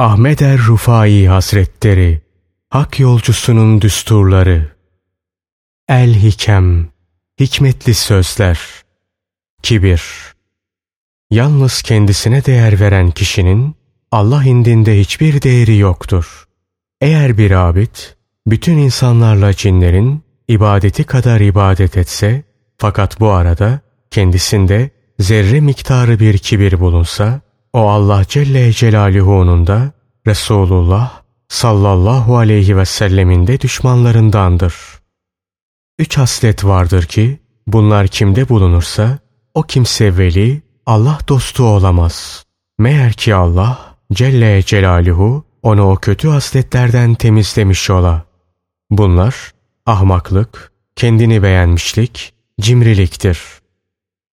Ahmet er Rufai Hazretleri Hak yolcusunun düsturları. El Hikem Hikmetli sözler. Kibir. Yalnız kendisine değer veren kişinin Allah indinde hiçbir değeri yoktur. Eğer bir abid bütün insanlarla cinlerin ibadeti kadar ibadet etse fakat bu arada kendisinde zerre miktarı bir kibir bulunsa o Allah Celle Celaluhu'nun da Resulullah sallallahu aleyhi ve sellemin de düşmanlarındandır. Üç haslet vardır ki bunlar kimde bulunursa o kimse veli Allah dostu olamaz. Meğer ki Allah Celle Celaluhu onu o kötü hasletlerden temizlemiş ola. Bunlar ahmaklık, kendini beğenmişlik, cimriliktir.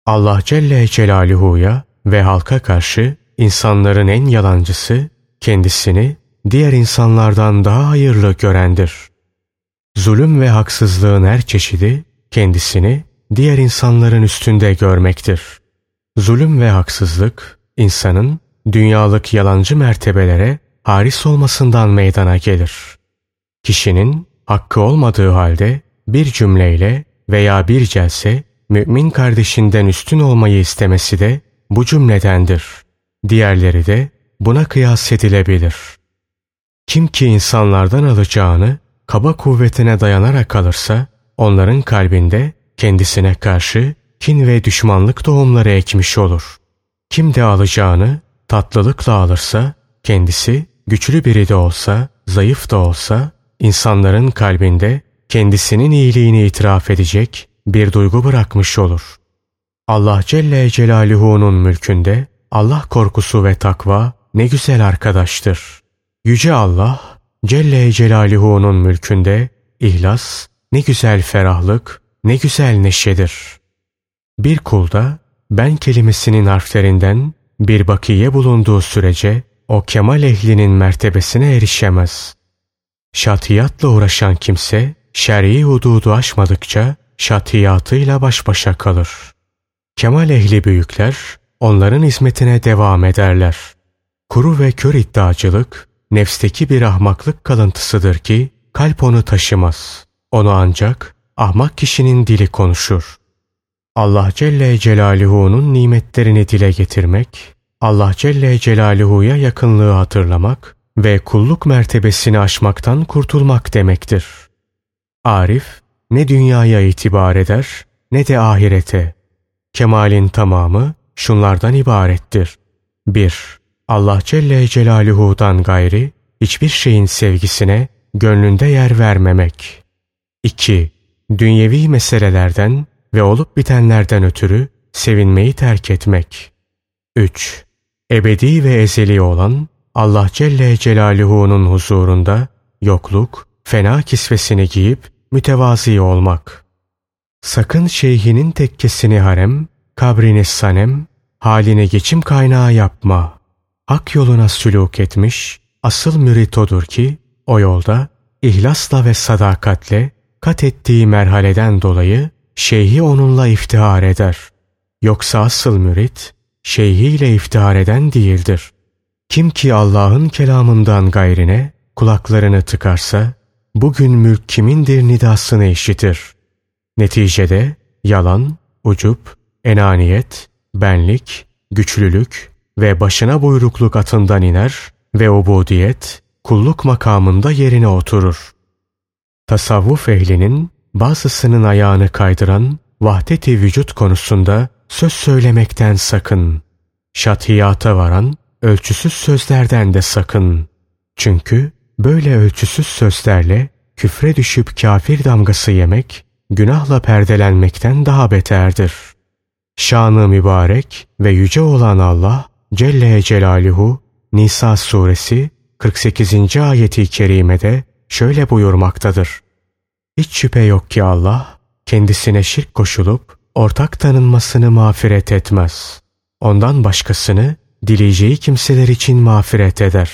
Allah Celle Celaluhu'ya ve halka karşı insanların en yalancısı, kendisini diğer insanlardan daha hayırlı görendir. Zulüm ve haksızlığın her çeşidi kendisini diğer insanların üstünde görmektir. Zulüm ve haksızlık insanın dünyalık yalancı mertebelere haris olmasından meydana gelir. Kişinin hakkı olmadığı halde bir cümleyle veya bir celse mümin kardeşinden üstün olmayı istemesi de bu cümledendir. Diğerleri de buna kıyas edilebilir. Kim ki insanlardan alacağını kaba kuvvetine dayanarak alırsa onların kalbinde kendisine karşı kin ve düşmanlık tohumları ekmiş olur. Kim de alacağını tatlılıkla alırsa kendisi güçlü biri de olsa, zayıf da olsa insanların kalbinde kendisinin iyiliğini itiraf edecek bir duygu bırakmış olur. Allah Celle Celaluhu'nun mülkünde Allah korkusu ve takva ne güzel arkadaştır. Yüce Allah Celle Celaluhu'nun mülkünde ihlas ne güzel ferahlık, ne güzel neşedir. Bir kulda ben kelimesinin harflerinden bir bakiye bulunduğu sürece o kemal ehlinin mertebesine erişemez. Şatiyatla uğraşan kimse şer'i hududu aşmadıkça şatiyatıyla baş başa kalır. Kemal ehli büyükler onların hizmetine devam ederler. Kuru ve kör iddiacılık nefsteki bir ahmaklık kalıntısıdır ki kalp onu taşımaz. Onu ancak ahmak kişinin dili konuşur. Allah Celle Celaluhu'nun nimetlerini dile getirmek, Allah Celle Celaluhu'ya yakınlığı hatırlamak ve kulluk mertebesini aşmaktan kurtulmak demektir. Arif, ne dünyaya itibar eder ne de ahirete. Kemalin tamamı şunlardan ibarettir. 1. Allah Celle Celaluhu'dan gayri hiçbir şeyin sevgisine gönlünde yer vermemek. 2. Dünyevi meselelerden ve olup bitenlerden ötürü sevinmeyi terk etmek. 3. Ebedi ve ezeli olan Allah Celle Celaluhu'nun huzurunda yokluk, fena kisvesini giyip mütevazi olmak. Sakın şeyhinin tekkesini harem, kabrini sanem, haline geçim kaynağı yapma. Hak yoluna sülûk etmiş, asıl mürit odur ki, o yolda ihlasla ve sadakatle kat ettiği merhaleden dolayı şeyhi onunla iftihar eder. Yoksa asıl mürit, şeyhiyle iftihar eden değildir. Kim ki Allah'ın kelamından gayrine kulaklarını tıkarsa, bugün mülk kimindir nidasını işitir. Neticede yalan, ucup, enaniyet, benlik, güçlülük ve başına buyrukluk atından iner ve ubudiyet, kulluk makamında yerine oturur. Tasavvuf ehlinin bazısının ayağını kaydıran vahdeti vücut konusunda söz söylemekten sakın. Şatiyata varan ölçüsüz sözlerden de sakın. Çünkü böyle ölçüsüz sözlerle küfre düşüp kafir damgası yemek, günahla perdelenmekten daha beterdir. Şanı mübarek ve yüce olan Allah Celle Celaluhu Nisa suresi 48. ayeti kerimede şöyle buyurmaktadır. Hiç şüphe yok ki Allah kendisine şirk koşulup ortak tanınmasını mağfiret etmez. Ondan başkasını dileyeceği kimseler için mağfiret eder.